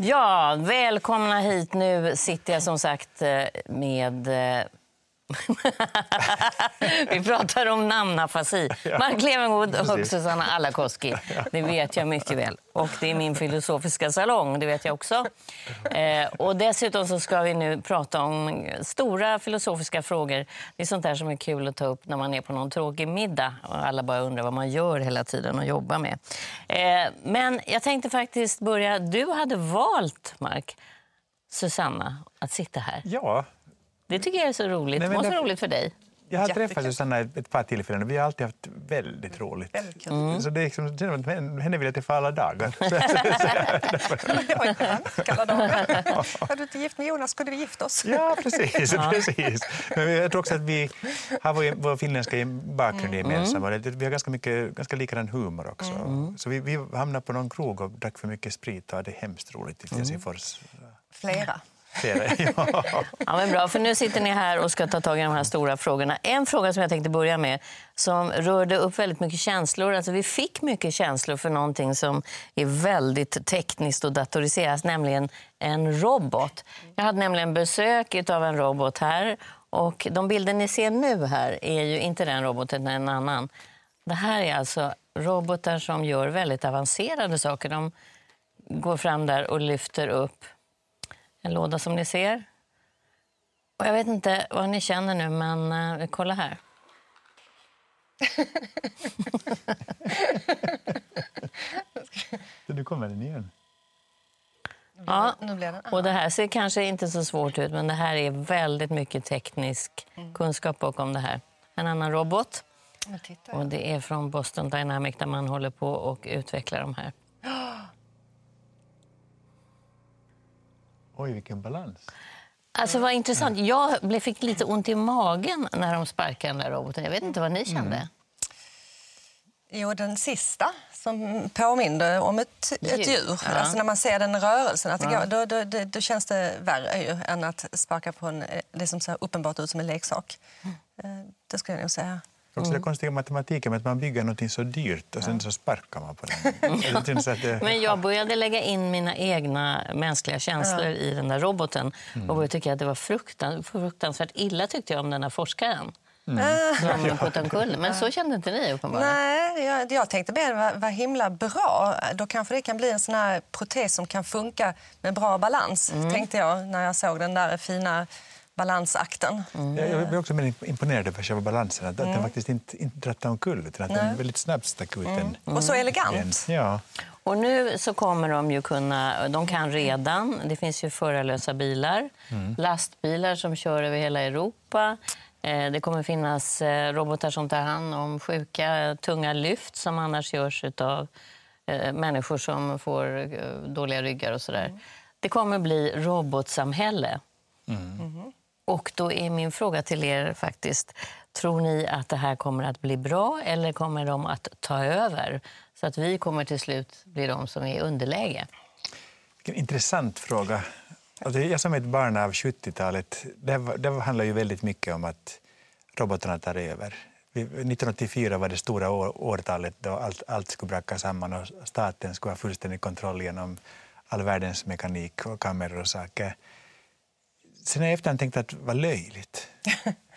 Ja, välkomna hit. Nu sitter jag som sagt eh, med... Eh, Vi pratar om namnafasi. Mark Levengood och Precis. Susanna Alakoski. Det vet jag mycket väl. Och det är min filosofiska salong, det vet jag också. Eh, och dessutom så ska vi nu prata om stora filosofiska frågor. Det är sånt där som är kul att ta upp när man är på någon tråkig middag och alla bara undrar vad man gör hela tiden och jobbar med. Eh, men jag tänkte faktiskt börja... Du hade valt, Mark, Susanna, att sitta här. Ja, Det tycker jag är så roligt. Nej, det men måste det- vara roligt för dig. jag har träffat Susanna ett par tillfällen och vi har alltid haft väldigt roligt. Mm. Så det är liksom, henne vill jag träffa alla dagar. Det var alla dagar. Var du inte gift med Jonas skulle vi gifta oss. ja, precis. precis. Men jag tror också att vi har vår, vår finländska bakgrund gemensam. och det- Vi har ganska, mycket, ganska likadan humor också. Så vi, vi hamnade på någon krog och drack för mycket sprit och hade hemskt roligt i Helsingfors. Flera. Flera, ja. Ja, men bra, för nu sitter ni här och ska ta tag i de här stora frågorna. En fråga som jag tänkte börja med, som rörde upp väldigt mycket känslor. Alltså, vi fick mycket känslor för någonting som är väldigt tekniskt och datoriserat, nämligen en robot. Jag hade nämligen besök av en robot här. Och de bilder ni ser nu här är ju inte den roboten, utan en annan. Det här är alltså robotar som gör väldigt avancerade saker. De går fram där och lyfter upp en låda som ni ser. Och jag vet inte vad ni känner nu, men uh, kolla här. Så nu kommer den igen. Ja, och det här ser kanske inte så svårt ut, men det här är väldigt mycket teknisk kunskap bakom det här. En annan robot, och det är från Boston Dynamics där man håller på och utvecklar de här. Oj, vilken balans. Alltså vad intressant. Jag blev- fick lite ont i magen när de sparkade den där roboten. Jag vet inte vad ni kände. Jo, den sista som påminde om ett, ett Djur, ja. Alltså när man ser den rörelsen, att det går, då, då, då, då känns det värre ju, än att sparka på en, det som ser uppenbart ut som en leksak. Eh, Det skulle jag nog säga. Också Mm. det konstiga matematiken att man bygger något så dyrt och sen så sparkar man på den. Det känns att det- Men jag började lägga in mina egna mänskliga känslor i den där roboten och började tycka att det var fruktan, fruktansvärt illa tyckte jag om den här forskaren. Puttade omkull. Men så kände inte ni uppenbarligen. Nej, jag, jag tänkte mer vad, vad himla bra. Då kanske det kan bli en sån här protes som kan funka med bra balans, tänkte jag när jag såg den där fina balansakten. Jag jag blir också mer imponerad över själva balansen. Att, att den faktiskt inte, inte drattar omkull utan att den väldigt snabbt stack ut en. Och så en elegant. ja. Och nu så kommer de ju kunna, de kan redan, det finns ju förarlösa bilar, lastbilar som kör över hela Europa. Eh, Det kommer finnas eh, robotar som tar hand om sjuka, tunga lyft som annars görs av människor som får eh, dåliga ryggar och sådär. Det kommer bli robotsamhälle. Och då är min fråga till er faktiskt, tror ni att det här kommer att bli bra eller kommer de att ta över? Så att vi kommer till slut bli de som är i underläge. Vilken intressant fråga. Alltså, jag som är ett barn av 70-talet, det, det handlar ju väldigt mycket om att robotarna tar över. 1984 var det stora år, årtalet då allt, allt skulle braka samman och staten skulle ha fullständig kontroll genom all världens mekanik och kameror och saker. Sen har jag efterhand tänkt att vad löjligt.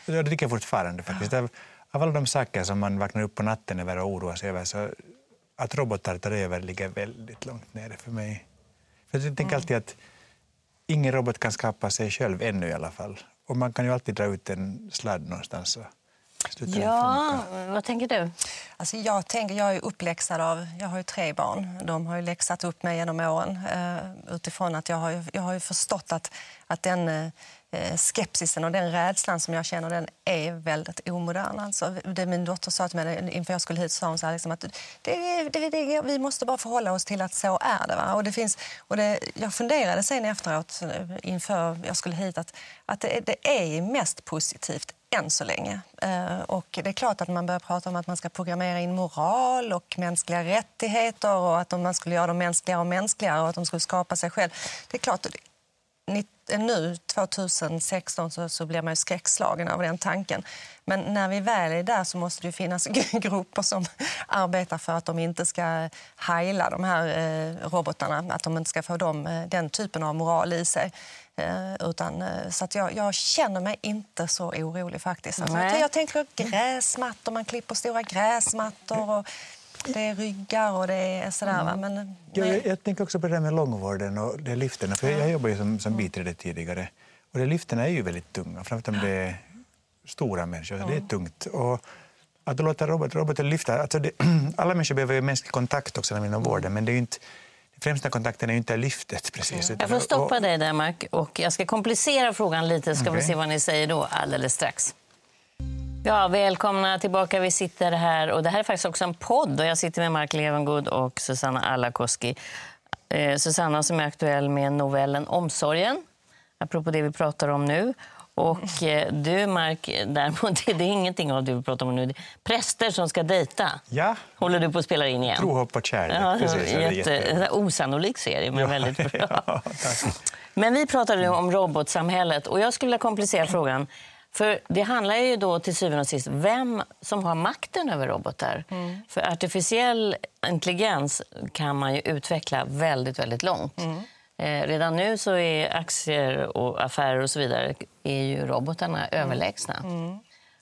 Det tycker jag fortfarande faktiskt. Av, av alla de saker som man vaknar upp på natten över och oroar sig över så att robotar tar över ligger väldigt långt nere för mig. För jag tänker alltid att ingen robot kan skapa sig själv ännu i alla fall. Och man kan ju alltid dra ut en sladd någonstans och Ja, vad tänker du? Alltså jag, tänker, jag är uppläxad av, jag har ju tre barn. De har ju läxat upp mig genom åren eh, utifrån att jag har, ju- jag har ju förstått att, att den, eh, Eh, skepsisen och den rädslan som jag känner den är väldigt omodern. Alltså, det min dotter sa till mig inför jag skulle hit sa hon så här, liksom, att det, det, det, vi måste bara förhålla oss till att så är det. Va? Och det, finns, och det jag funderade sen efteråt eh, inför jag skulle hit att, att det, det är mest positivt än så länge. Eh, och det är klart att man börjar prata om att man ska programmera in moral och mänskliga rättigheter och att man skulle göra dem mänskligare och mänskligare och att de skulle skapa sig själv. Det är klart, nu 2016 så, så blir man ju skräckslagen av den tanken. Men när vi väl är där så måste det finnas grupper som arbetar för att de inte ska heila de här eh, robotarna, att de inte ska få dem, eh, den typen av moral i sig. Eh, utan, så att jag, jag, känner mig inte så orolig faktiskt. Alltså, jag tänker gräsmattor, man klipper stora gräsmattor. Och, det är ryggar och det är sådär. Va? Men, ja, jag, jag, tänker också på det med långvården och det lyfterna. För jag jobbar ju som, som biträde tidigare. Och det lyfterna är ju väldigt tunga, framförallt om det är stora människor. Det är tungt. Och att låta robot, roboten lyfta... Alltså det, alla människor behöver ju mänsklig kontakt också inom vården, men det är inte främsta kontakten är ju inte lyftet. Precis, jag får stoppa dig där, Mark. Och jag ska komplicera frågan lite, ska okay. vi se vad ni säger då alldeles strax. Ja, välkomna tillbaka. Vi sitter här och det här är faktiskt också en podd och jag sitter med Mark Levengood och Susanna Alakoski. Eh, Susanna som är aktuell med novellen Omsorgen, apropå det vi pratar om nu. Och eh, du, Mark, däremot, det är ingenting av det vi pratar om nu. Präster som ska dejta ja. håller du på att spela in igen. Tro, hopp och kärlek. Ja, Precis, jätte, jätte... Osannolik serie, men ja. väldigt bra. Ja, men vi pratade om robotsamhället och jag skulle vilja komplicera frågan. För Det handlar ju då till syvende och sist vem som har makten över robotar. Mm. För artificiell intelligens kan man ju utveckla väldigt, väldigt långt. Mm. Eh, redan nu så är aktier och affärer och så vidare är ju robotarna mm. överlägsna. Mm.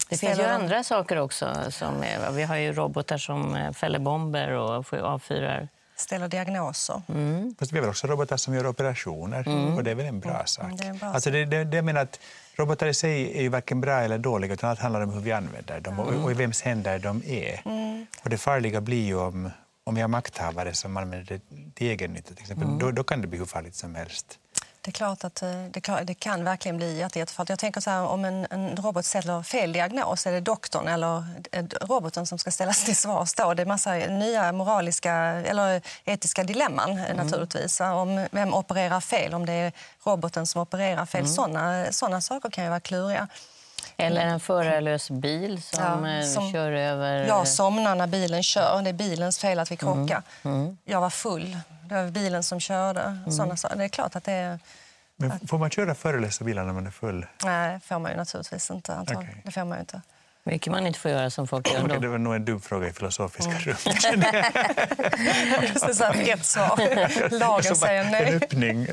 Det finns ju andra saker också. Som är, vi har ju robotar som eh, fäller bomber och avfyrar ställer diagnoser. Mm. Fast vi har också robotar som gör operationer mm. och det är väl en bra mm. sak. Det, är bra alltså det, det, det jag menar att robotar i sig är ju varken bra eller dåliga utan allt handlar om hur vi använder dem och, och i vems händer de är. Mm. Och det farliga blir ju om, om vi har makthavare som använder det till egen nytta till exempel, mm. då, då kan det bli hur farligt som helst. Det är klart att eh, det, det kan verkligen bli jättefalligt. Jag tänker så här, om en, en, robot ställer fel diagnos, är det doktorn eller roboten som ska ställas till svars då? Det är massa nya moraliska eller etiska dilemman mm. naturligtvis. Om vem opererar fel, om det är roboten som opererar fel. Mm. Såna, såna saker kan ju vara kluriga. Eller en förarlös bil som, ja, eh, som kör över... Jag somnar när bilen kör. Det är bilens fel att vi krockar. Mm. Mm. Jag var full. Det var bilen som körde. Mm. Såna Det är klart att det är... Men får man köra förarlösa bilar när man är full? Nej, det får man ju naturligtvis inte. Okay. Det får man inte. Mycket man inte får göra som folk gör. Okay, det var nog en dum fråga i filosofiska mm. rummet. ett svar. Lagen säger nej. En öppning.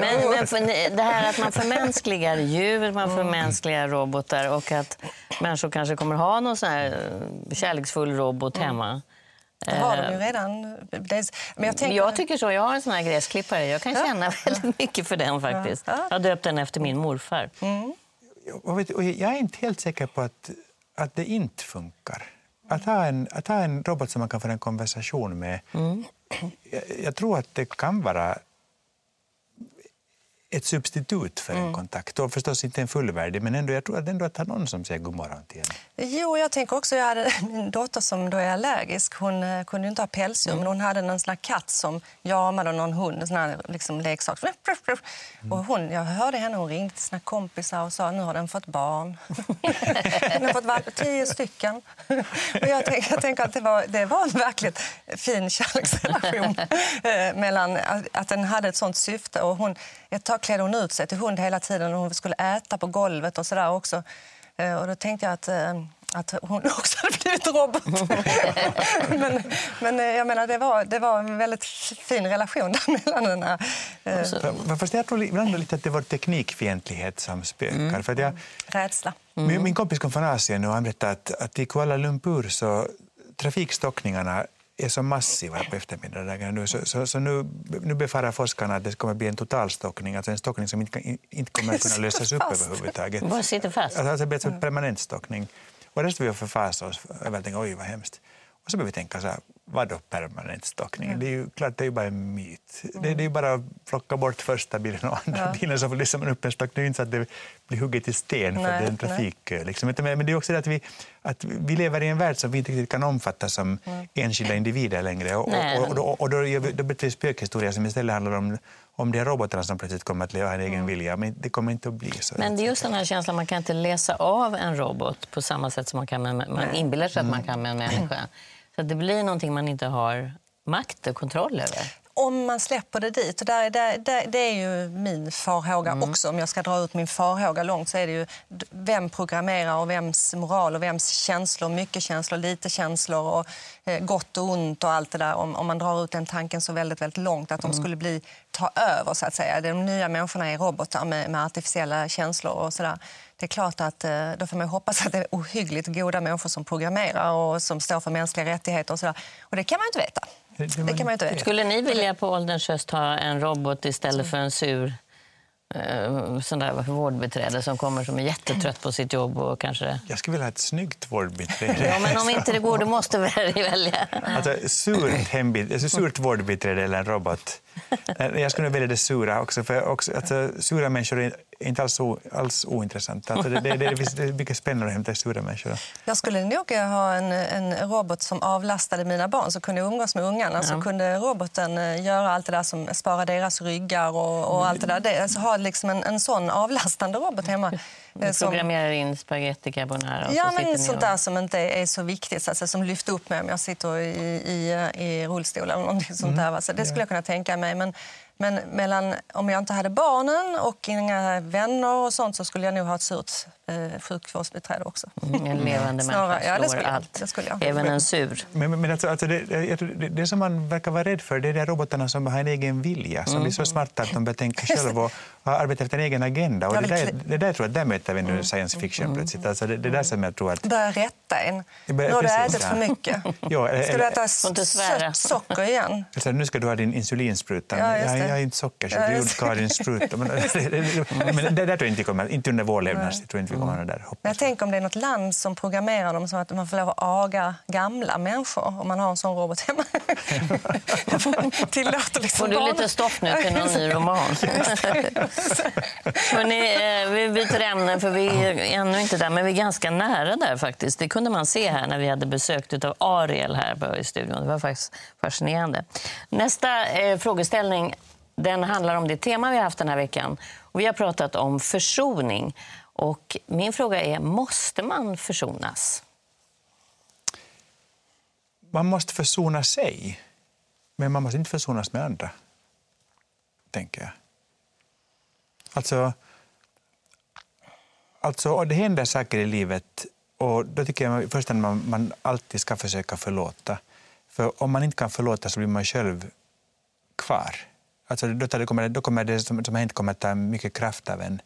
men, men för, det här att man förmänskligar djur, man mm. förmänskligar robotar och att människor kanske kommer ha någon sån här kärleksfull robot mm. hemma. Det har de ju eh, redan. Men jag, tänker... jag tycker så. Jag har en sån här gräsklippare. Jag kan känna ja. väldigt mycket för den faktiskt. Ja. Jag har döpt den efter min morfar. Mm. Jag är inte helt säker på att att det inte funkar. Att ha en, att ha en robot som man kan få en konversation med. Mm. Jag, jag, tror att det kan vara ett substitut för en mm. kontakt. Och förstås inte en fullvärdig, men ändå, jag tror att ändå att ha någon som säger god morgon till en. Jo, jag tänker också, jag hade en dotter som då är allergisk. Hon uh, kunde inte ha pälsdjur, mm. men hon hade en sån katt som jamade någon hund, en sån här liksom, leksak. Mm. Och hon, jag hörde henne, hon ringde till sina kompisar och sa nu har den fått barn. den har fått valp, tio stycken. och jag, tänker att det var, det var en verkligt fin kärleksrelation eh, mellan att, att den hade ett sånt syfte. Och hon, ett tag klädde hon ut sig till hund hela tiden och hon skulle äta på golvet och sådär också. Eh, och då tänkte jag att, eh, att hon också hade blivit robot. men, men eh, jag menar, det var, det var en väldigt fin relation där mellan den här... Fast jag tror ibland lite att det var teknikfientlighet som spökar. Mm. För jag, Rädsla. Mm. Min, min kompis kom från Asien och han berättade att, att i Kuala Lumpur så trafikstockningarna är så massiva på eftermiddagen nu, så, så, så, nu, nu befarar forskarna att det kommer bli en totalstockning, alltså en stockning som inte, inte kommer att kunna lösas upp överhuvudtaget. Sitter fast? Alltså, det blir en permanent stockning. Och det vi förfasa oss över oj vad hemskt. Och så börjar vi tänka så här, Vadå permanent stockning? Det är ju klart, det är ju bara en myt. Det, det är ju bara att plocka bort första bilen och andra bilen så lyser man upp en stock. Det är ju inte så att det blir hugget i sten för Nej, att det är en trafikkö. Liksom. Utan- Men det är också det att vi, att vi lever i en värld som vi inte riktigt kan omfatta som enskilda individer längre. Och, och, och, och, och då, gör vi- då blir det spökhistoria som istället handlar om om de här robotarna som plötsligt kommer att leva en egen vilja. Men det kommer inte att bli så. Men det är just den här känslan, man kan inte läsa av en robot på samma sätt som man kan med, man inbillar sig att man kan med en människa. Så det blir någonting man inte har makt och kontroll över om man släpper det dit, och där, där, där, det är ju min farhåga också, om jag ska dra ut min farhåga långt, så är det ju vem programmerar och vems moral och vems känslor, mycket känslor, lite känslor och eh, gott och ont och allt det där. Om, om man drar ut den tanken så väldigt, väldigt långt, att de skulle bli, ta över så att säga. De nya människorna är robotar med, med artificiella känslor och sådär. Det är klart att eh, då får man hoppas att det är ohyggligt goda människor som programmerar och som står för mänskliga rättigheter och sådär. Och det kan man inte veta. Det- det kan man inte veta. Skulle ni vilja på ålderns höst ha en robot istället för en sur eh, sån där vårdbiträde som kommer som är jättetrött på sitt jobb och kanske... Jag skulle vilja ha ett snyggt vårdbiträde. Ja, men om inte det går, då måste vi välja. Alltså, surt, hembit, alltså, surt vårdbiträde eller en robot. Eh, Jag skulle välja det sura också. För också, alltså, sura människor är inte alls, o, alls ointressanta. Alltså, det, det, det, finns- det är mycket spännande att hämta sura människor. Jag skulle nog ha en, en robot som avlastade mina barn, som kunde umgås med ungarna. Så kunde roboten eh, göra allt det där som sparar deras ryggar och, och allt det där. Det, alltså, ha liksom en, en sån avlastande robot hemma. eh, som- programmerar in spaghetti carbonara och Ja, så men sånt och- där som inte är så viktigt, så säga, som lyfter upp mig om jag sitter i, i, i rullstol eller någonting sånt där. Va? Så det skulle jag kunna tänka mig. Men, men mellan, om jag inte hade barnen och inga vänner och sånt så skulle jag nog ha ett surt eh, sjukvårdsbiträde också. Mm, En levande människa ja, det slår skulle jag. allt. Det skulle jag. Även en sur. Men, men- men alltså, alltså det, det, det som man verkar vara rädd för det är de robotarna som har en egen vilja, som blir så smarta att de börjar tänka själva och har arbetat efter en egen agenda. Och det, där, det där tror jag, där möter vi nu science fiction plötsligt. Alltså det, det är där som jag tror att... Börja rätta en. Jag Nu har du ätit för mycket. Ja, eller- Ska du äta sött socker igen? Alltså, nu ska du ha din insulinspruta. Ja, jag, jag är inte sockersjuk, Ja, jag ha din spruta. Men, men det där tror jag inte kommer, inte under vår levnadstid jag det där. Men Hoppas. jag tänker om det är något land som programmerar dem så att man får lov att aga gamla människor om man har en sån robot hemma. Tillåter liksom Får du lite stoff nu till någon ny roman? Hörrni, eh, vi byter ämne för vi är ännu inte där, men vi är ganska nära där faktiskt. Det kunde man se här när vi hade besök av Ariel här i studion. Det var faktiskt fascinerande. Nästa eh, frågeställning den handlar om det tema vi har haft den här veckan. Och vi har pratat om försoning. Och min fråga är, måste man försonas? Man måste försona sig, men man måste inte försonas med andra. Tänker jag. Alltså, alltså och det händer saker i livet och då tycker jag först att man, man alltid ska försöka förlåta. För om man inte kan förlåta så blir man själv kvar. Alltså då, tar det kommer, då kommer det som, som har hänt kommer att ta mycket kraft av en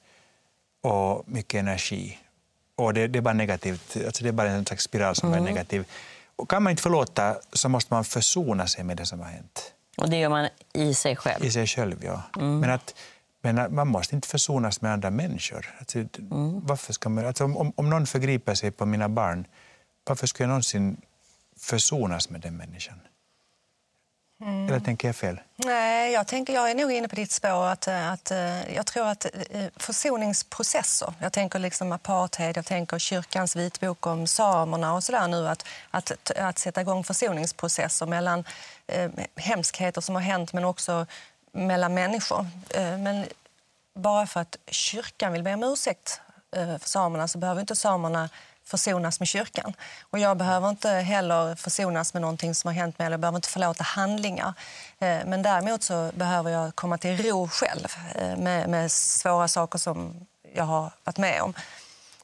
och mycket energi. Och det, det är bara negativt. Alltså det är bara en slags spiral som är negativ. Och kan man inte förlåta så måste man försona sig med det som har hänt. Och det gör man i sig själv. I sig själv, ja. Men, att, men man måste inte försonas med andra människor. Alltså, varför ska man, alltså, om, om någon förgriper sig på mina barn, varför skulle jag någonsin försonas med den människan? Eller tänker jag fel? Nej, jag, tänker, jag är nog inne på ditt spår. Att, att, eh, jag tror att eh, försoningsprocesser, jag tänker liksom apartheid, jag tänker kyrkans vitbok om samerna och sådär nu, att, att, att sätta igång försoningsprocesser mellan eh, hemskheter som har hänt men också mellan människor. Eh, men bara för att kyrkan vill be om ursäkt eh, för samerna så behöver inte samerna försonas med kyrkan. Och jag behöver inte heller försonas med någonting som har hänt mig eller jag behöver inte förlåta handlingar. Eh, Men däremot så behöver jag komma till ro själv eh, med, med svåra saker som jag har varit med om.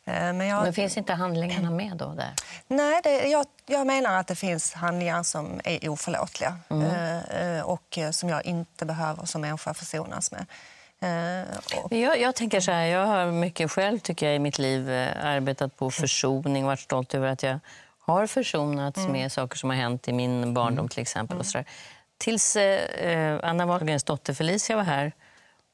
Eh, Men jag, Men finns inte handlingarna med då där? Nej, det, jag, jag menar att det finns handlingar som är oförlåtliga eh, och som jag inte behöver som människa försonas med. Eh, Jag, jag tänker så här, jag har mycket själv tycker jag, i mitt liv eh, arbetat på försoning och varit stolt över att jag har försonats med saker som har hänt i min barndom till exempel. Och så där. Tills eh, Anna Wahlgrens dotter Felicia var här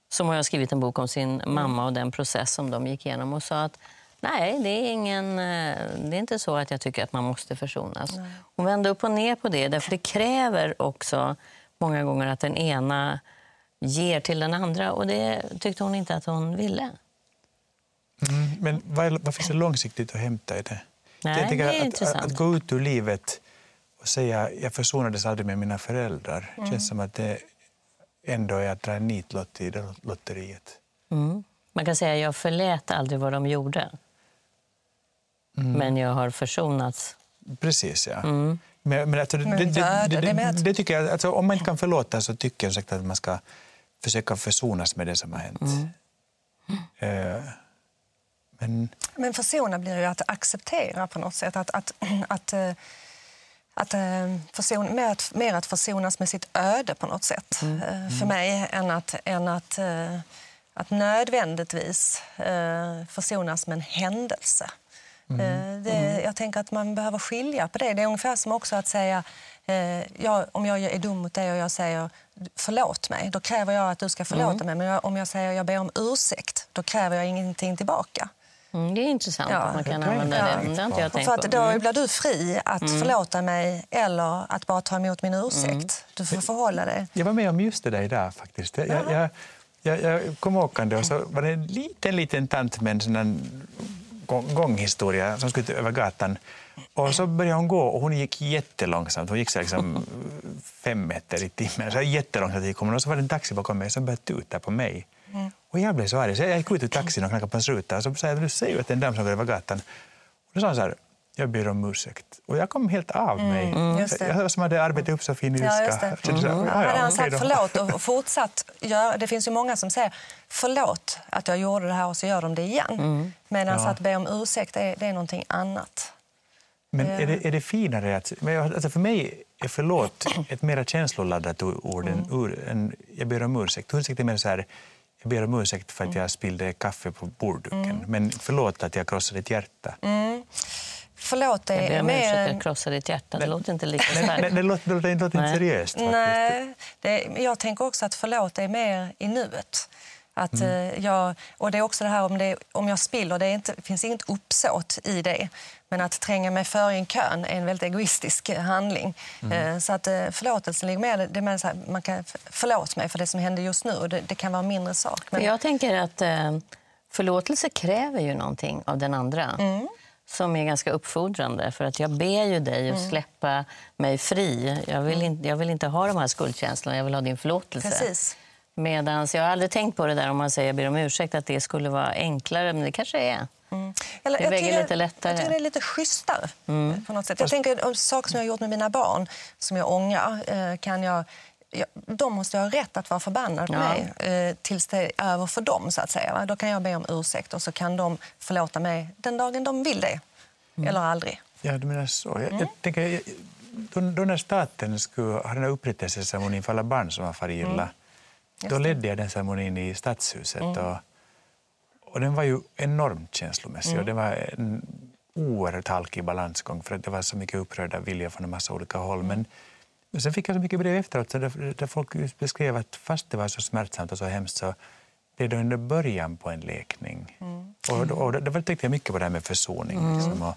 som har skrivit en bok om sin mamma och den process som de gick igenom och sa att Nej, det är, ingen, eh, det är inte så att jag tycker att man måste försonas. Hon vände upp och ner på det, därför det kräver också många gånger att den ena ger till den andra och det tyckte hon inte att hon ville. Men vad, vad finns det långsiktigt att hämta i det? Nej, det är att, intressant. Att, att gå ut ur livet och säga jag försonades aldrig med mina föräldrar Mm. känns som att det ändå är att dra en nitlott i det lotteriet. Man kan säga att jag förlät aldrig vad de gjorde. Mm. Men jag har försonats. Precis, ja. Mm. Men, men, alltså, det, det, det, det tycker jag, alltså, om man inte kan förlåta så tycker jag att man ska försöka försonas med det som har hänt. Mm. Eh, men Men försona blir ju att acceptera på något sätt. Att, att, att, eh, att, eh, förson, mer, att, mer att försonas med sitt öde på något sätt. eh, För mig än att, än att, att nödvändigtvis försonas med en händelse. Eh, Det, jag tänker att man behöver skilja på det. Det är ungefär som också att säga eh, jag, om jag är dum mot dig och jag säger förlåt mig, då kräver jag att du ska förlåta mig. Men jag, om jag säger jag ber om ursäkt, då kräver jag ingenting tillbaka. Mm, det är intressant Ja. att man kan använda inte det. Det har inte jag Och tänkt för att då Mm. blir du fri att förlåta mig eller att bara ta emot min ursäkt. Du får förhålla dig. jag var med om just det där idag faktiskt. Jag, jag, jag, jag, jag kom åkande och så var det en liten, liten tant med en gång, gånghistoria som skulle över gatan. Och så började hon gå och hon gick jättelångsamt. Hon gick så liksom fem meter i timmen. Så jättelångsamt gick hon. Och så var det en taxi bakom mig som började tuta på mig. Och jag blev så arg så jag gick ut ur taxin och knackade på hans ruta. Och så sa jag, du ser ju att det är en dam som går över gatan. Och då sa hon så här, jag ber om ursäkt. Och jag kom helt av mig. just det. Jag som hade arbetat upp så fin Ja, ilska. just det. "Ja, ja, Hade han sagt då." förlåt och fortsatt göra... Det finns ju många som säger förlåt att jag gjorde det här och så gör de det igen. Medan Ja. att be om ursäkt är, det är någonting annat. Men är det, är det finare att... Alltså för mig är förlåt ett mer känsloladdat ord än, ur, än jag ber om ursäkt. Ursäkt är mer så här, jag ber om ursäkt för att jag spillde kaffe på bordduken. Men förlåt att jag krossade ditt hjärta. Förlåt Jag ber är om ursäkt att jag krossade ditt hjärta. Det låter inte lika Men, men, starkt. det låter, det låter, inte seriöst faktiskt. Nej, det, jag tänker också att förlåt är mer i nuet. Att, eh, jag, och det är också det här om, det, om jag spiller, det inte, finns inget uppsåt i det. Men att tränga mig före i en kön är en väldigt egoistisk eh, handling. Eh, Så att eh, förlåtelsen ligger mer... Det mer så här, man kan, förlåt mig för det som hände just nu. Och Det, det kan vara en mindre sak. Men, Jag tänker att eh, förlåtelse kräver ju någonting av den andra. Mm. Som är ganska uppfordrande. För att jag ber ju dig Mm. att släppa mig fri. Jag vill, inte, jag vill inte ha de här skuldkänslorna, jag vill ha din förlåtelse. Precis. Medans jag har aldrig tänkt på det där om man säger jag ber om ursäkt, att det skulle vara enklare, men det kanske är. Eller, Det jag väger tycker- lite lättare. Jag tycker det är lite schysstare. På något sätt. Jag tänker om saker som jag har gjort med mina barn som jag ångrar. Eh, kan jag, jag, de måste ha rätt att vara förbannade på Ja. mig eh, tills det är över för dem. Så att säga. Då kan jag be om ursäkt och så kan de förlåta mig den dagen de vill det. Eller aldrig. Ja, du menar så. Jag, jag tänker, jag- då, då när staten skulle ha den här upprättelseceremonin för alla barn som har farit illa, då ledde jag den ceremonin i Stadshuset. Och, och den var ju enormt känslomässig och det var en oerhört halkig balansgång för att det var så mycket upprörda viljor från en massa olika håll. Men sen fick jag så mycket brev efteråt där, där folk beskrev att fast det var så smärtsamt och så hemskt så det är då ändå början på en läkning. Och, och, och då tänkte jag mycket på det här med försoning. Liksom, och,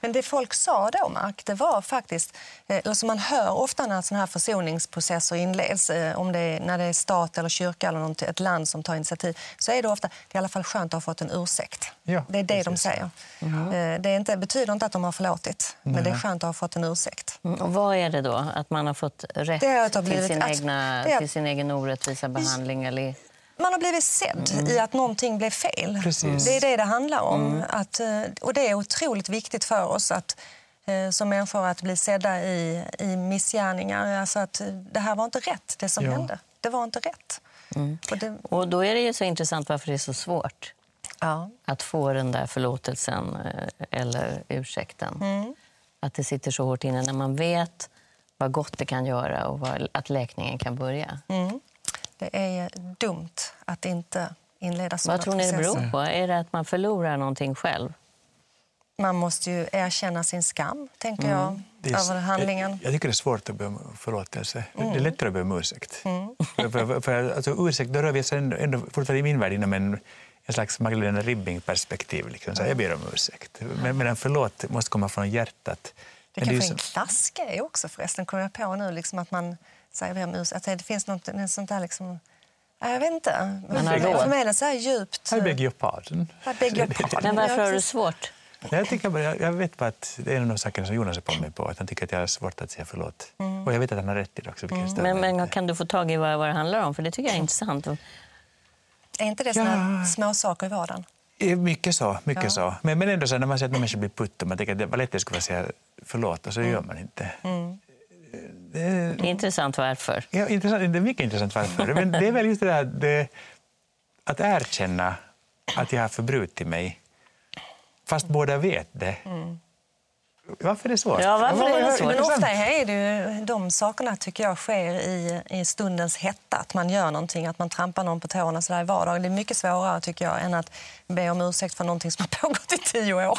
Men det folk sa då, Mark, det var faktiskt... eh, Eller som man hör ofta när såna här försoningsprocesser inleds, eh, om det är, när det är stat eller kyrka eller något, ett land som tar initiativ, så är det ofta det är i alla fall skönt att ha fått en ursäkt. Ja, det är det de precis. säger. Eh, Det är inte, betyder inte att de har förlåtit, men det är skönt att ha fått en ursäkt. Mm, Och vad är det då? Att man har fått rätt Det är att ha till, blivit- sin att- egna, till sin egen orättvisa behandling? Eller... Man har blivit sedd i att någonting blev fel. Precis. Det är det det handlar om. Att, eh, och det är otroligt viktigt för oss att eh, som människor att bli sedda i, i missgärningar. Alltså att eh, det här var inte rätt, det som Ja. hände. Det var inte rätt. Och det, Och då är det ju så intressant varför det är så svårt ja. att få den där förlåtelsen eller ursäkten. Mm. Att det sitter så hårt inne när man vet vad gott det kan göra och vad, att läkningen kan börja. Mm. Det är dumt att inte inleda sådana Vad tror ni det processer. beror på? Är det att man förlorar någonting själv? Man måste ju erkänna sin skam, tänker jag, Det är- över handlingen. Jag, jag tycker det är svårt att be om förlåtelse. Det är lättare att be om ursäkt. Mm. För, för, för, alltså, ursäkt, då rör vi oss ändå, ändå fortfarande i min värld inom en, en slags Magdalena Ribbing-perspektiv. Liksom. Så jag ber om ursäkt. Men, en förlåt måste komma från hjärtat. Det kanske är en klassgrej också förresten, kommer jag på nu. Liksom att man säger ber om ursäkt. Att det finns något, något sånt där liksom... Ja, Jag vet inte. Man har för, mig är det så här djupt... I beg your pardon. I beg your pardon. Men varför Ja, har du svårt? Jag, tycker bara, jag, vet bara att det är en av de sakerna som Jonas är på mig på. Att han tycker att jag har svårt att säga förlåt. Och jag vet att han har rätt i det också. stör Men, men kan du få tag i vad, vad det handlar om? För det tycker jag är intressant. Är inte det Ja. såna små saker i vardagen? Mycket så. Mycket så. Men, men ändå så när man ser att en människa blir putt och man tänker att det var lätt det att säga förlåt och så gör man inte. Det Det är intressant varför. ja, intressant, det är mycket intressant varför. Men det är väl just det där det, att erkänna att jag har förbrutit mig fast båda vet det. Varför är det svårt? Ja, varför är det svårt? Men ofta är det ju, de sakerna tycker jag sker i, i stundens hetta. Att man gör någonting, att man trampar någon på tårna så där i vardagen. Det är mycket svårare tycker jag än att be om ursäkt för någonting som har pågått i tio år.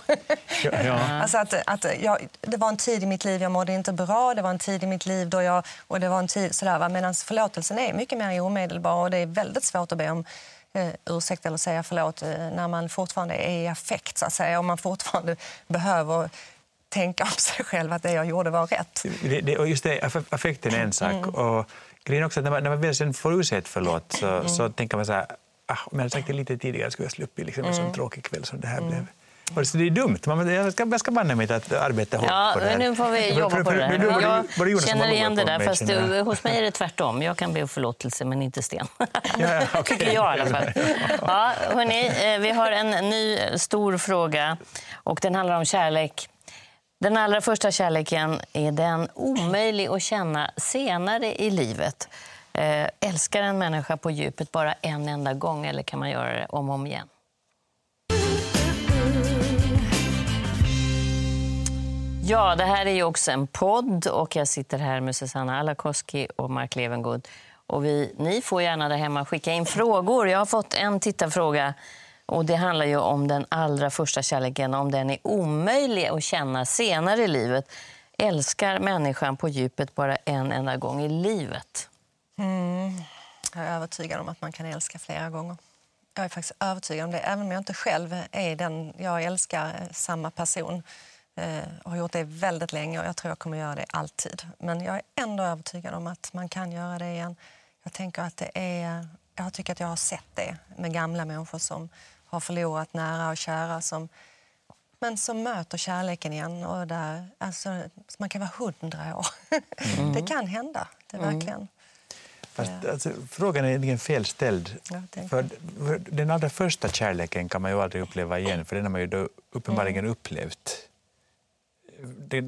Ja, ja. Alltså att, att jag, det var en tid i mitt liv jag mådde inte bra, det var en tid i mitt liv då jag... Och det var en tid sådär, va? Medan förlåtelsen är mycket mer omedelbar och det är väldigt svårt att be om eh, ursäkt eller säga förlåt eh, när man fortfarande är i affekt så att säga och man fortfarande behöver tänka om sig själv att det jag gjorde var rätt. Det, det, och just det, aff- affekten är en sak. Mm. Och grejen är också att när man, när man väl sen får ur sig ett förlåt så, Mm. så tänker man så här, ah, om jag hade sagt det lite tidigare skulle jag sluppit liksom, en Mm. sån tråkig kväll som det här blev. Och så det är dumt. Man, jag ska, jag ska banne mig att arbeta hårt Ja, på det här. nu får vi jobba på det här. nu var det- Jag var det känner igen det där, mig, fast du, jag. hos mig är det tvärtom. Jag kan be om förlåtelse, men inte Sten. Ja, okej. tycker jag i alla fall. Ja, hörni, eh, vi har en ny stor fråga och den handlar om kärlek. Den allra första kärleken är den omöjlig att känna senare i livet. Eh, älskar en människa på djupet bara en enda gång eller kan man göra det om och om igen? Ja, det här är ju också en podd och jag sitter här med Susanna Alakoski och Mark Levengood. Och vi, ni får gärna där hemma skicka in frågor. Jag har fått en tittarfråga och det handlar ju om den allra första kärleken, om den är omöjlig att känna senare i livet. Älskar människan på djupet bara en enda gång i livet? Mm. Jag är övertygad om att man kan älska flera gånger. Jag är faktiskt övertygad om det, även om jag inte själv är den jag älskar eh, samma person. Eh, och har gjort det väldigt länge och jag tror jag kommer göra det alltid. Men jag är ändå övertygad om att man kan göra det igen. Jag tänker att det är... Jag tycker att jag har sett det med gamla människor som har förlorat nära och kära som men som möter kärleken igen. Och där, alltså, man kan vara hundra år. det kan hända, det är verkligen. Fast, alltså, frågan är egentligen felställd. För, för den allra första kärleken kan man ju aldrig uppleva igen, för den har man ju då uppenbarligen Mm. upplevt. Det,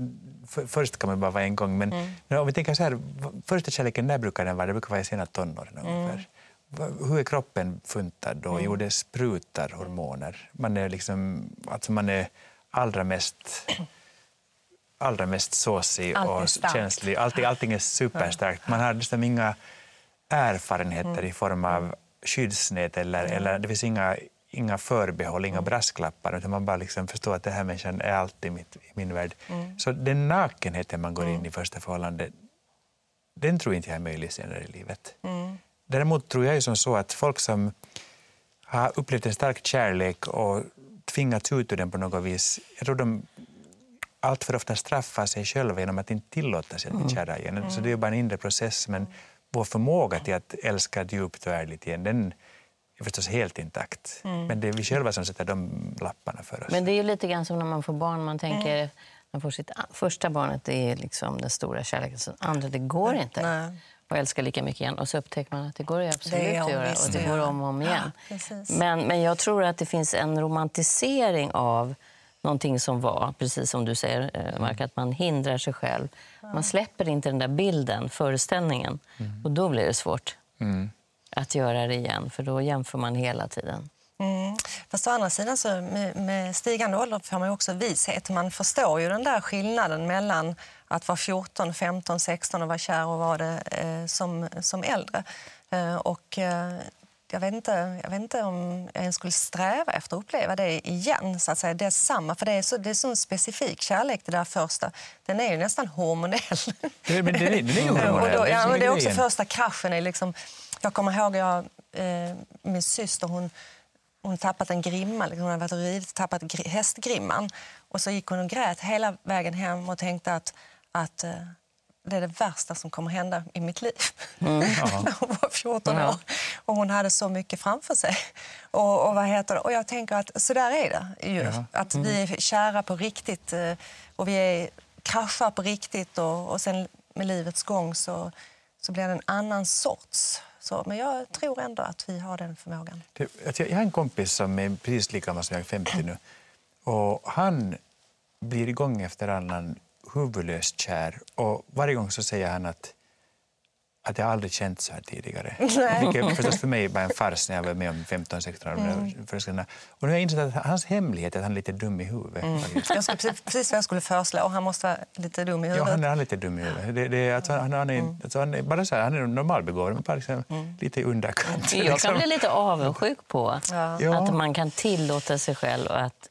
för, först kan man bara vara en gång, men Mm. om vi tänker så här, första kärleken, när brukar den vara? Det brukar vara i sena tonåren Mm. ungefär. Va- Hur är kroppen funtad då? Jo, det sprutar hormoner. Man är liksom, alltså man är allra mest allra mest såsig och känslig. Allting, allting är superstarkt. Man har liksom inga erfarenheter Mm. i form av skyddsnät eller, eller det finns inga, inga förbehåll, Mm. inga brasklappar utan man bara liksom förstår att det här människan är alltid mitt, i min värld. Mm. Så den nakenheten man går in i första förhållandet, den tror inte jag är möjlig senare i livet. Mm. Däremot tror jag ju som så att folk som har upplevt en stark kärlek och tvingats ut ur den på något vis, jag tror de allt för ofta straffar sig själva genom att inte tillåta sig att bli kära igen. Så det är bara en inre process, men vår förmåga till att älska djupt och ärligt igen, den är förstås helt intakt. Men det är vi själva som sätter de lapparna för oss. Men det är ju lite grann som när man får barn. Man tänker, man får sitt första barnet, det är liksom den stora kärleken. Så andra, det går inte Nej. Att älska lika mycket igen. Och så upptäcker man att det går absolut Det att göra. Och det går om och om igen. Ja, men, men jag tror att det finns en romantisering av någonting som var, precis som du säger, eh, Mark, att man hindrar sig själv. Man släpper inte den där bilden, föreställningen. Och då blir det svårt att göra det igen, för då jämför man hela tiden. Mm. Fast å andra sidan så med, med stigande ålder får man ju också vishet. Man förstår ju den där skillnaden mellan att vara 14, 15, 16 och vara kär och vara det eh, som, som äldre. Eh, och eh, jag vet, inte, jag vet inte om jag ens skulle sträva efter att uppleva det igen. Så att säga. Det är samma, för det är, så, det är så en specifik kärlek det där första. Den är ju nästan hormonell. Det- men den är- den är ju och hormonell, då, det är ja, som och är det är också första kraschen. Är liksom, jag kommer ihåg jag, min syster, hon hon tappat en grimma, liksom hon hade varit och ridit, tappat gri- hästgrimman. Och så gick hon och grät hela vägen hem och tänkte att, att eh, det är det värsta som kommer hända i mitt liv. hon var 14 år och hon hade så mycket framför sig. Och, och, vad heter det? och jag tänker att så där är det ju. Att vi är kära på riktigt eh, och vi är, kraschar på riktigt och, och sen med livets gång så, så blir det en annan sorts. Så, men jag tror ändå att vi har den förmågan. Det, alltså, jag har en kompis som är precis lika gammal som jag, är 50 nu. Och han blir gång efter annan huvudlöst kär. Och varje gång så säger han att, att jag aldrig känt så här tidigare. Vilket förstås för mig var en fars när jag var med om 15-16 år. Mm. Och nu har jag insett att hans hemlighet är att han är lite dum i huvudet. faktiskt. Jag skulle, precis, precis vad jag skulle föreslå. Han måste vara lite dum i Ja, huvudet. han är lite dum i huvudet. Det, det, alltså, han, han, är, alltså, han är bara så här, han är normalbegåvad, men bara liksom, lite i underkant. Jag kan liksom. bli lite avundsjuk på Ja. att man kan tillåta sig själv att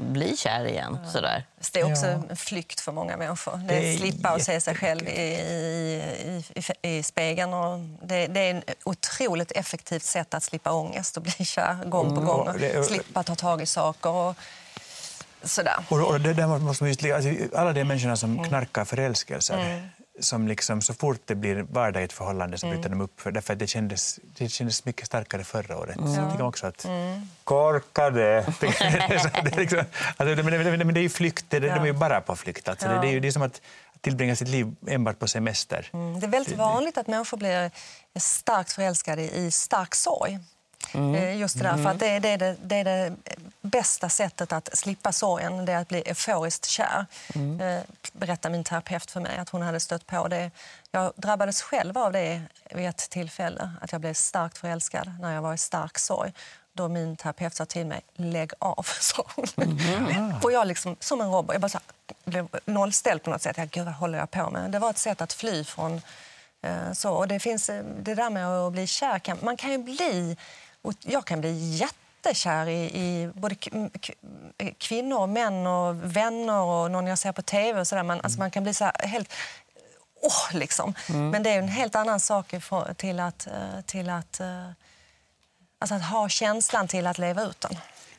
bli kär igen. Sådär. Det är också Ja. en flykt för många människor. Det Det är att slippa att se sig själv i, i, i, i spegeln. Och det, det är ett otroligt effektivt sätt att slippa ångest och bli kär gång på gång. Och det- slippa ta tag i saker och sådär. Och, och det där måste man just, alltså, alla de människorna som knarkar förälskelser, som liksom, så fort det blir vardag i ett förhållande så bryter de upp. För, därför det kändes, det kändes mycket starkare förra året. Så jag tycker också att... Korkade! det liksom, alltså, men, men, det är ju flykt, det, de är ju bara på flykt. Alltså, det, det, är ju, det är som att tillbringa sitt liv enbart på semester. Mm, Det är väldigt vanligt att människor blir starkt förälskade i stark sorg. Eh, Just det där, för att det, är- det, det, är det bästa sättet att slippa sorgen, det är att bli euforiskt kär. Eh, Berättar min terapeut för mig att hon hade stött på det. Jag drabbades själv av det vid ett tillfälle, att jag blev starkt förälskad när jag var i stark sorg. Då min terapeut sa till mig, lägg av, sa hon. Och jag liksom, som en robot, jag bara så här, blev nollställd på något sätt. Jag, Gud, vad håller jag på med? Det var ett sätt att fly från Eh, Så, och det, finns, det där med att bli kär, man kan ju bli... och Jag kan bli jättekär i, i både eh, kvinnor, män och vänner och någon jag ser på tv. Och så där. Man, alltså man kan bli så helt... Åh, liksom. Men det är en helt annan sak till att, eh, till att, eh, alltså att ha känslan till att leva ut den.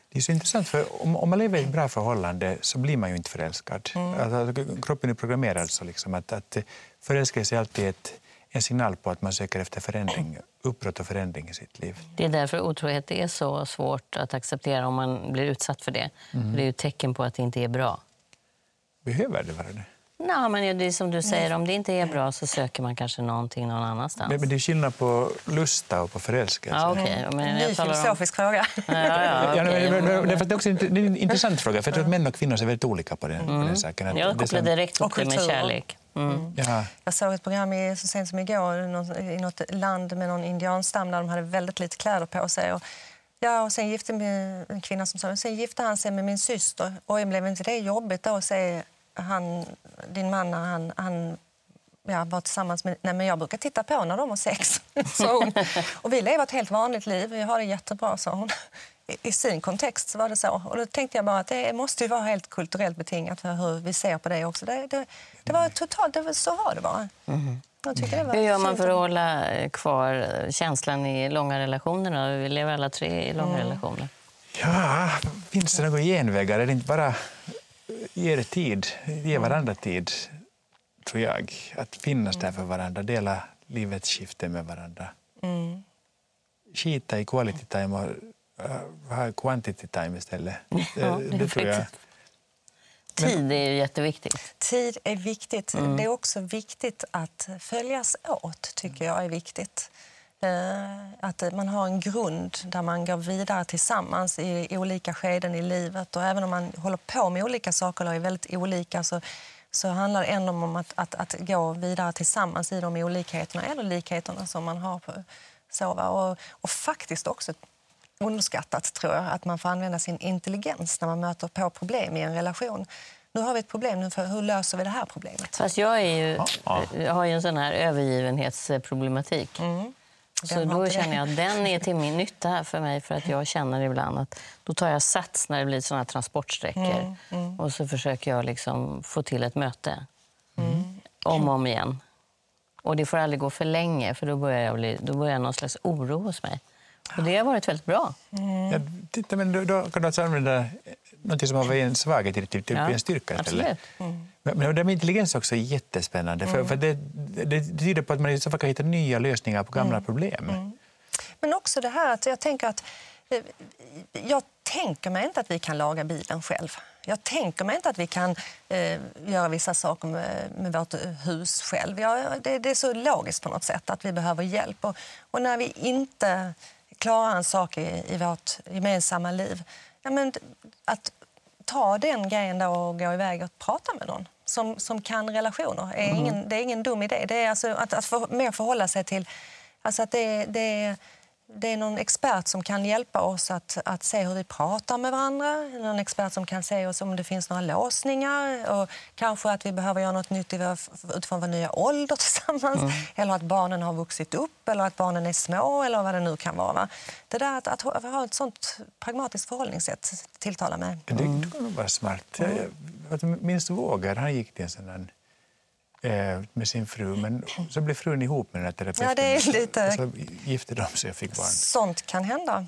Det är så intressant, för om, om man lever i ett bra förhållande så blir man ju inte förälskad. Alltså, kroppen är programmerad så liksom att, att förälskelse är alltid ett, en signal på att man söker efter förändring, uppbrott och förändring i sitt liv. Det är därför otrohet är så svårt att acceptera om man blir utsatt för det. Mm. Det är ju ett tecken på att det inte är bra. Behöver det vara det? Nej, men det är som du säger, om det inte är bra så söker man kanske någonting någon annanstans. Men, men det är skillnad på lusta och på förälskelse. Ja, okej. Men En ny jag talar om... filosofisk fråga. Ja, ja, Ja, okej. men, men, men, det är faktiskt också en, det är en intressant fråga, för jag tror att män och kvinnor ser väldigt olika på den, på den saken. Att Mm. Jag det är kopplar direkt upp det med kärlek. Mm. Ja, Jag såg ett program i, så sent som igår i något land med någon indianstam där de hade väldigt lite kläder på sig. Och, ja, och sen gifte med en kvinna som sa sen gifte han sig med min syster. Och blev inte det jobbigt då att se han, din man när han, han ja, var tillsammans med... Nej, men jag brukar titta på när de har sex, sa hon. Och vi lever ett helt vanligt liv. Vi har det jättebra, sa hon. I, sin kontext så var det så. Och då tänkte jag bara att det måste ju vara helt kulturellt betingat för hur vi ser på det också. Det, det, det var totalt... Det var, så var det bara. Jag tycker det var Hur gör man för att hålla eh, kvar eh, känslan i långa relationer? Då? Vi lever alla tre i långa relationer. ja, finns det några genvägar? Är det inte bara ge det tid, ge varandra tid, tror jag. Att finnas där för varandra, dela livets skifte med varandra. Skita i quality time och ha quantity time istället. det är det tror jag. Tid är ju jätteviktigt. Tid är viktigt. Mm. Det är också viktigt att följas åt, tycker jag är viktigt. Eh, Att man har en grund där man går vidare tillsammans i, olika skeden i livet. Och även om man håller på med olika saker eller är väldigt olika så, så handlar det ändå om att, att, att gå vidare tillsammans i de olikheterna eller likheterna som man har. På, så, va? och, och faktiskt också underskattat, tror jag, att man får använda sin intelligens när man möter på problem i en relation. Nu har vi ett problem, nu för hur löser vi det här problemet? Fast jag, är ju, Ja. jag har ju en sån här övergivenhetsproblematik. Så Vem har då känner jag att den är till min nytta för mig för att jag känner ibland att då tar jag sats när det blir såna här transportsträckor och så försöker jag liksom få till ett möte. Om och om igen. Och det får aldrig gå för länge för då börjar, jag bli, då börjar någon slags oro hos mig. Och det har varit väldigt bra. Ja, titta, men då, då kan du alltså använda något som har varit en svaghet till, till, till Ja, en styrka istället. absolut. Men, men det med intelligens är också jättespännande. För, för det, det, det tyder på att man i så fall kan hitta nya lösningar på gamla problem. Men också det här att jag tänker att eh, jag tänker mig inte att vi kan laga bilen själv. Jag tänker mig inte att vi kan eh, göra vissa saker med, med vårt hus själv. Jag, det, det är så logiskt på något sätt att vi behöver hjälp. Och, och när vi inte klarar en sak i, i vårt gemensamma liv, ja, men, att ta den grejen då och gå iväg och prata med någon som, som kan relationer. Är ingen, det är ingen dum idé. Det är alltså att, att för, mer förhålla sig till alltså att det, det, det är någon expert som kan hjälpa oss att, att se hur vi pratar med varandra. Någon expert som kan se oss om det finns några låsningar. Och kanske att vi behöver göra något nytt vår, utifrån vår nya ålder tillsammans. Eller att barnen har vuxit upp eller att barnen är små eller vad det nu kan vara. Det där att, att ha ett sånt pragmatiskt förhållningssätt tilltalar mig. Det, det kan nog vara smart. Jag, jag, jag minns Vågar, han gick till en sån där, med sin fru, men så blev frun ihop med den här terapeuten. Ja, det är lite- Så gifte de sig och fick barn. Sånt kan hända.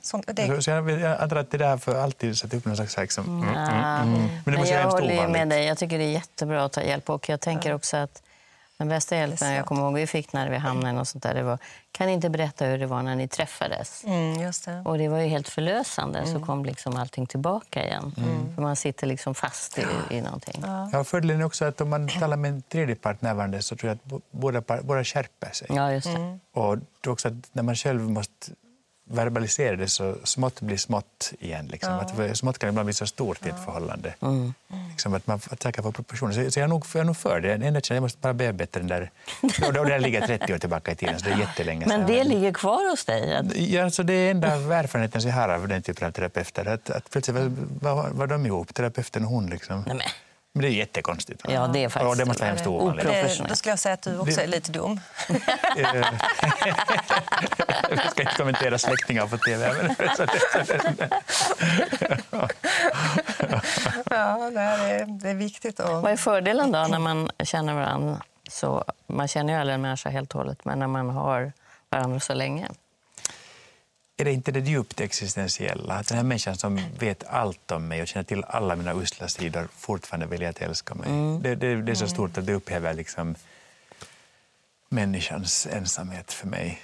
Sånt, det, Så, så jag, jag antar att det där för alltid satt upp någon slags... Liksom, mm, mm, mm. Men det måste jag håller med dig. Jag tycker det är jättebra att ta hjälp. Och jag tänker också att den bästa hjälpen jag kommer ihåg vi fick när vi hamnade något sånt där, det var kan ni inte berätta hur det var när ni träffades? mm, just det. Och det var ju helt förlösande. Så kom liksom allting tillbaka igen. För man sitter liksom fast i, i någonting. Ja, fördelen är också att om man talar med en tredje part närvarande så tror jag att båda, par- båda skärper sig. Ja, just det. Och det är också att när man själv måste verbalisera det så smått blir smått igen. Liksom. Att för smått kan ibland bli så stort i ett förhållande. Liksom att man att söka på proportioner. Så, så jag, är nog, jag är nog för det. Det enda jag måste bara bearbeta den där... Och då, det ligger 30 år tillbaka i tiden, så det är jättelänge Men det ligger kvar hos dig? Att, Ja, alltså det är enda erfarenheten jag har av den typen av terapeuter. Att, att plötsligt var, var, var de ihop, terapeuten och hon. Liksom. nej, men, det är jättekonstigt. Ja, det är faktiskt Och det måste vara hemskt ovanligt. Det, då skulle jag säga att du också är lite dum. Jag ska inte kommentera släktingar på tv. Ja, det, är, det är viktigt. Att... vad är fördelen då när man känner varandra? Så, man känner ju aldrig en människa helt och hållet, men när man har varandra så länge. Är det inte det djupt existentiella? Att den här människan som vet allt om mig och känner till alla mina usla sidor fortfarande väljer att älska mig. Det, det, det är så stort att det upphäver liksom människans ensamhet för mig.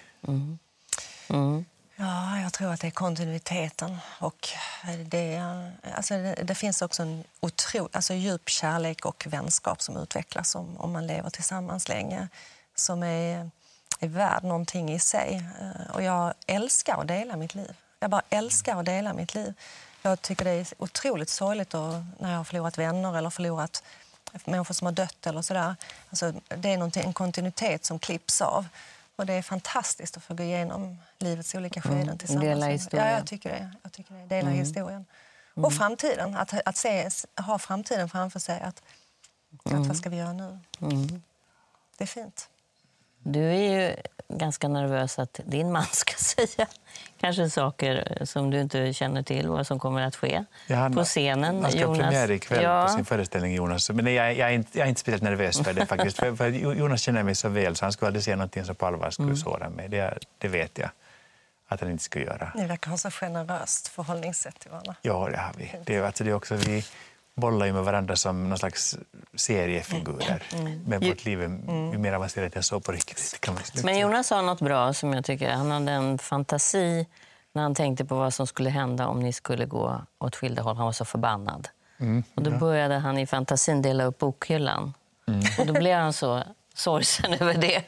Ja, jag tror att det är kontinuiteten. Och det, alltså det, det finns också en otro, alltså djup kärlek och vänskap som utvecklas om, om man lever tillsammans länge som är, är värd någonting i sig. Eh, Och jag älskar att dela mitt liv. Jag bara älskar att dela mitt liv. Jag tycker det är otroligt sorgligt när jag har förlorat vänner eller förlorat människor som har dött eller sådär. Alltså, det är en kontinuitet som klipps av. Och det är fantastiskt att få gå igenom livets olika skeden tillsammans. dela historien. Ja, jag tycker det. Jag tycker det. Dela historien. Och framtiden. Att, att se, ha framtiden framför sig. Att, att vad ska vi göra nu? Det är fint. Du är ju ganska nervös att din man ska säga kanske saker som du inte känner till vad som kommer att ske Ja, han- på scenen. Han ska ha premiär ikväll ja. på sin föreställning, Jonas. Men jag, jag, är inte, jag är inte speciellt nervös för det faktiskt. för, för Jonas känner mig så väl så han skulle aldrig säga någonting som på allvar skulle Mm. såra mig. Det, det vet jag att han inte skulle göra. Ni verkar ha så generöst förhållningssätt till varandra. Ja, det har vi. Det alltså, det är också, vi bollar ju med varandra som någon slags seriefigurer. Mm. Men vårt liv är ju mer avancerat än så på riktigt. Kan man Men Jonas sa något bra som jag tycker. Han hade en fantasi när han tänkte på vad som skulle hända om ni skulle gå åt skilda håll. Han var så förbannad. Mm, och då började han i fantasin dela upp bokhyllan. Och då blev han så sorgsen över det.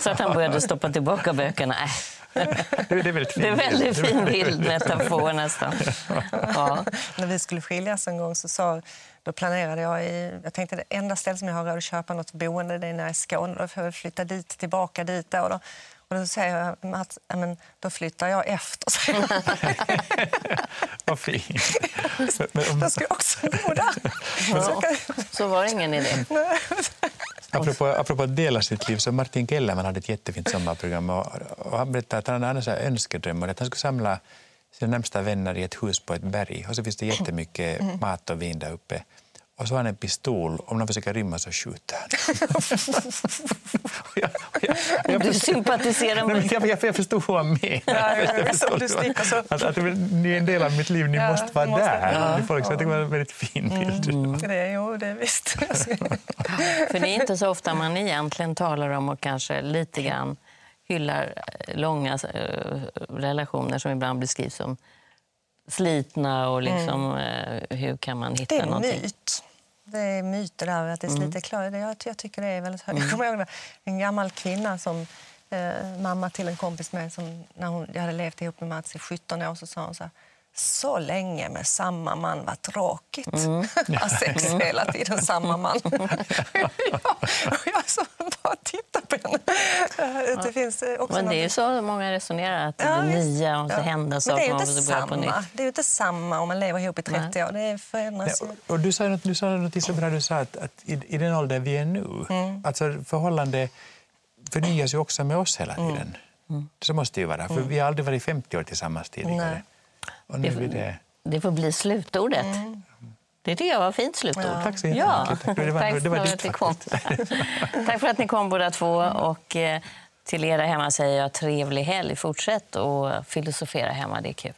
Så att han började stoppa tillbaka böckerna. Äh, det, är väldigt det är fint. väldigt fin bild, metafor nästan. Ja. När vi skulle skiljas en gång så sa, då planerade jag i, jag tänkte det enda stället som jag har råd att köpa något boende det är nere i Skåne. Då får jag flytta dit, tillbaka dit. Och då, och då säger jag att men, då flyttar jag efter. säger. Vad fint. Men, men, om, Då ska jag också bo där. Så jag kan- Så var det ingen idé. apropå, apropå att dela sitt liv, så Martin Kellerman hade ett jättefint sommarprogram. Och, och han berättade att han hade en önskedröm och att han skulle samla sina närmsta vänner i ett hus på ett berg. Och så finns det jättemycket mat och vin där uppe. Och så har han en pistol. Om någon försöker rymma så skjuter han. Jag, jag, jag Du sympatiserar med... jag, jag, jag förstod vad han menade. Ja, jag Jag förstår, förstod du vad- sticker så. Att, att ni är en del av mitt liv, ni Ja, måste vara måste- där. ja. Ni folk, så jag tycker det var en väldigt fin bild. Det är, jo, det är visst. För det är inte så ofta man egentligen talar om och kanske lite grann hyllar eh, långa eh, relationer som ibland beskrivs som slitna och liksom, eh, hur kan man hitta Det är en någonting? myt. Det är myter där att det sliter klart. Det- Jag, jag tycker det är väldigt högt. Jag kommer ihåg en gammal kvinna som eh, mamma till en kompis med som när hon, jag hade levt ihop med Mats i 17 år så sa hon så här så länge med samma man var tråkigt. Ha sex hela tiden, samma man. ja, och jag så bara tittar på henne. Det finns eh, också Men det är ju något- så många resonerar, att det Ja, är nya och så Ja. händer Men det är saker inte samma. Det är ju inte samma om man lever ihop i 30 år. Det förändras. Ja, och du sa något, du sa något du sa att, att i, i den ålder vi är nu, Mm. alltså förhållande förnyas ju också med oss hela Mm. tiden. Så måste det ju vara, för vi har aldrig varit 50 år tillsammans tidigare. Nej. Och nu blir det... Det får bli slutordet. Det tycker jag var fint slutord. Tack så Ja. jättemycket. Tack. Det var- Tack det var för ditt att ni kom. faktiskt. Tack för att ni kom båda två. Och eh, till er där hemma säger jag trevlig helg. Fortsätt och filosofera hemma, det är kul.